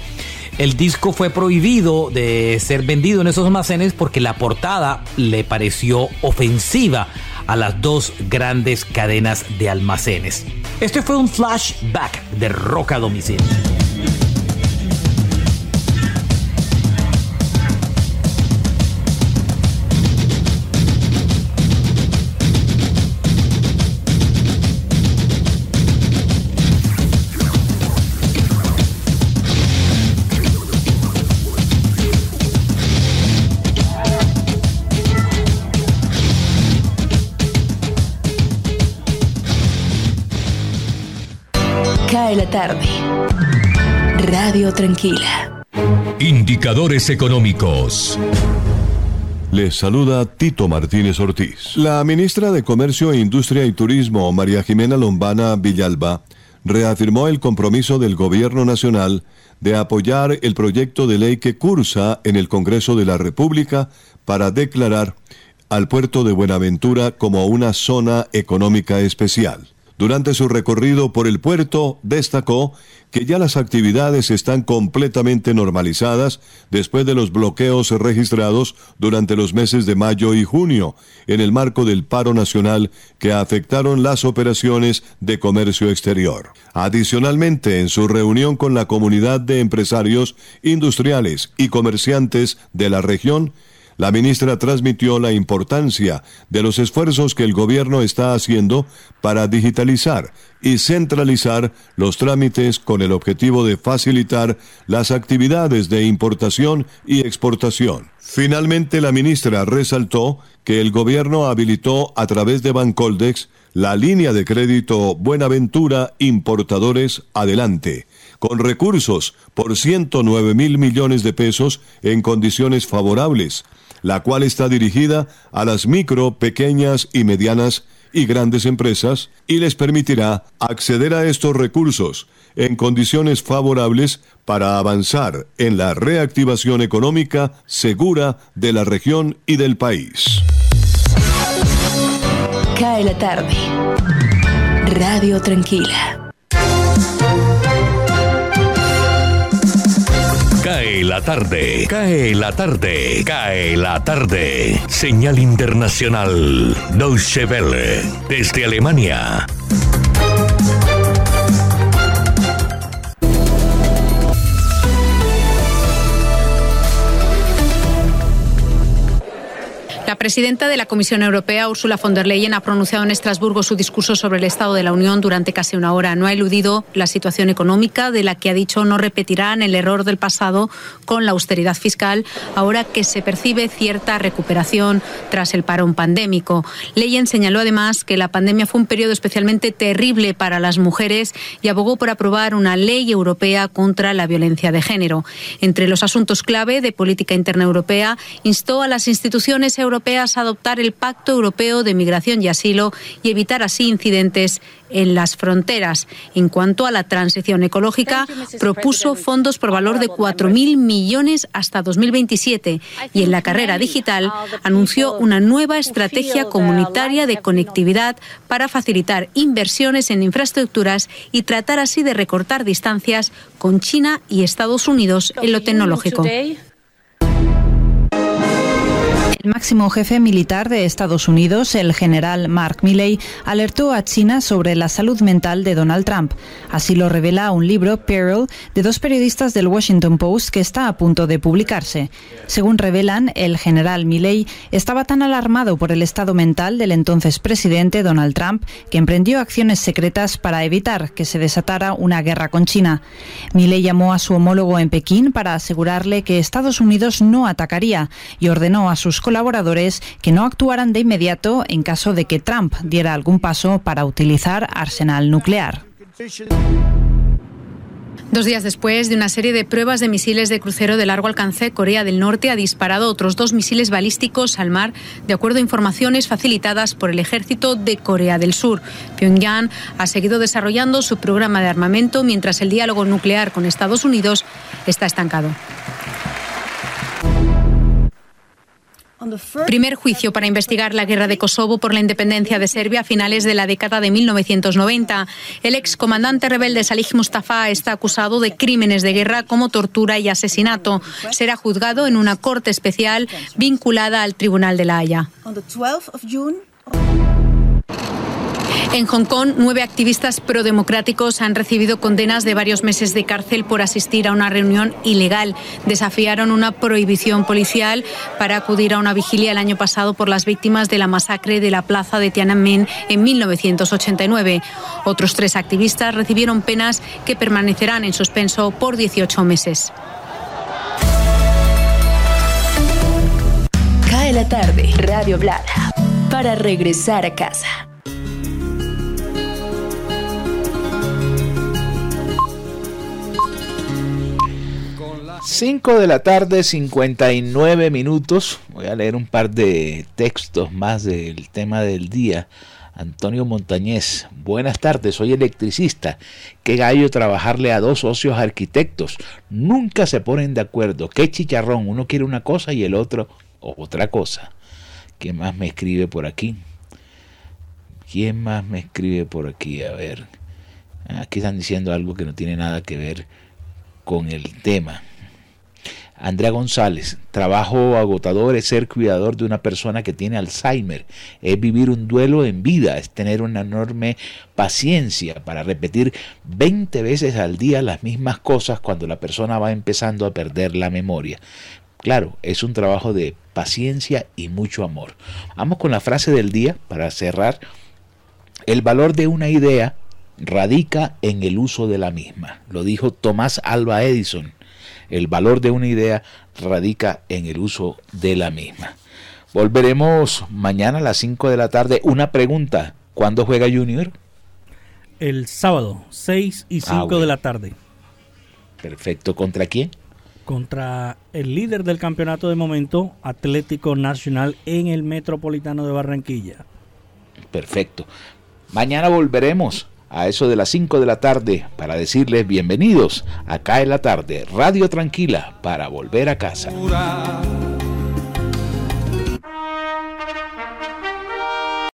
El disco fue prohibido de ser vendido en esos almacenes porque la portada le pareció ofensiva a las dos grandes cadenas de almacenes. Este fue un flashback de Roca Domicilio. Tarde. Radio Tranquila. Indicadores económicos. Les saluda Tito Martínez Ortiz. La ministra de Comercio, Industria y Turismo, María Jimena Lombana Villalba, reafirmó el compromiso del Gobierno Nacional de apoyar el proyecto de ley que cursa en el Congreso de la República para declarar al puerto de Buenaventura como una zona económica especial. Durante su recorrido por el puerto, destacó que ya las actividades están completamente normalizadas después de los bloqueos registrados durante los meses de mayo y junio, en el marco del paro nacional que afectaron las operaciones de comercio exterior. Adicionalmente, en su reunión con la comunidad de empresarios, industriales y comerciantes de la región, la ministra transmitió la importancia de los esfuerzos que el gobierno está haciendo para digitalizar y centralizar los trámites con el objetivo de facilitar las actividades de importación y exportación. Finalmente, la ministra resaltó que el gobierno habilitó a través de Bancoldex la línea de crédito Buenaventura Importadores Adelante, con recursos por 109 mil millones de pesos en condiciones favorables la cual está dirigida a las micro, pequeñas y medianas y grandes empresas y les permitirá acceder a estos recursos en condiciones favorables para avanzar en la reactivación económica segura de la región y del país. Cae la tarde. Radio Tranquila. Cae la tarde, cae la tarde, cae la tarde. Señal internacional, Deutsche Welle, desde Alemania. La presidenta de la Comisión Europea, Ursula von der Leyen, ha pronunciado en Estrasburgo su discurso sobre el Estado de la Unión durante casi una hora. No ha eludido la situación económica, de la que ha dicho no repetirán el error del pasado con la austeridad fiscal, ahora que se percibe cierta recuperación tras el parón pandémico. Leyen señaló además que la pandemia fue un periodo especialmente terrible para las mujeres y abogó por aprobar una ley europea contra la violencia de género. Entre los asuntos clave de política interna europea, instó a las instituciones europeas europeas adoptar el Pacto Europeo de Migración y Asilo y evitar así incidentes en las fronteras. En cuanto a la transición ecológica, propuso fondos por valor de 4.000 millones hasta 2027 y en la carrera digital anunció una nueva estrategia comunitaria de conectividad para facilitar inversiones en infraestructuras y tratar así de recortar distancias con China y Estados Unidos en lo tecnológico. El máximo jefe militar de Estados Unidos, el general Mark Milley, alertó a China sobre la salud mental de Donald Trump. Así lo revela un libro, Peril, de dos periodistas del Washington Post que está a punto de publicarse. Según revelan, el general Milley estaba tan alarmado por el estado mental del entonces presidente Donald Trump que emprendió acciones secretas para evitar que se desatara una guerra con China. Milley llamó a su homólogo en Pekín para asegurarle que Estados Unidos no atacaría y ordenó a sus colaboradores colaboradores que no actuaran de inmediato en caso de que Trump diera algún paso para utilizar arsenal nuclear. Dos días después de una serie de pruebas de misiles de crucero de largo alcance, Corea del Norte ha disparado otros dos misiles balísticos al mar, de acuerdo a informaciones facilitadas por el ejército de Corea del Sur. Pyongyang ha seguido desarrollando su programa de armamento mientras el diálogo nuclear con Estados Unidos está estancado. Primer juicio para investigar la guerra de Kosovo por la independencia de Serbia a finales de la década de 1990. El excomandante rebelde Salih Mustafa está acusado de crímenes de guerra como tortura y asesinato. Será juzgado en una corte especial vinculada al Tribunal de la Haya. En Hong Kong, nueve activistas prodemocráticos han recibido condenas de varios meses de cárcel por asistir a una reunión ilegal. Desafiaron una prohibición policial para acudir a una vigilia el año pasado por las víctimas de la masacre de la plaza de Tiananmen en 1989. Otros tres activistas recibieron penas que permanecerán en suspenso por 18 meses. Cae la tarde, Radio Blada, para regresar a casa. 5 de la tarde, 59 minutos. Voy a leer un par de textos más del tema del día. Antonio Montañez, buenas tardes, soy electricista. Qué gallo trabajarle a dos socios arquitectos. Nunca se ponen de acuerdo. Qué chicharrón. Uno quiere una cosa y el otro otra cosa. ¿Quién más me escribe por aquí? ¿Quién más me escribe por aquí? A ver. Aquí están diciendo algo que no tiene nada que ver con el tema. Andrea González, trabajo agotador es ser cuidador de una persona que tiene Alzheimer, es vivir un duelo en vida, es tener una enorme paciencia para repetir 20 veces al día las mismas cosas cuando la persona va empezando a perder la memoria. Claro, es un trabajo de paciencia y mucho amor. Vamos con la frase del día para cerrar. El valor de una idea radica en el uso de la misma. Lo dijo Tomás Alba Edison el valor de una idea radica en el uso de la misma. Volveremos mañana a las 5 de la tarde. Una pregunta, ¿cuándo juega Junior? El sábado, 6 y 5 ah, de la tarde. Perfecto, ¿contra quién? Contra el líder del campeonato de momento, Atlético Nacional en el Metropolitano de Barranquilla. Perfecto. Mañana volveremos a eso de las 5 de la tarde para decirles bienvenidos acá en la tarde, Radio Tranquila para volver a casa.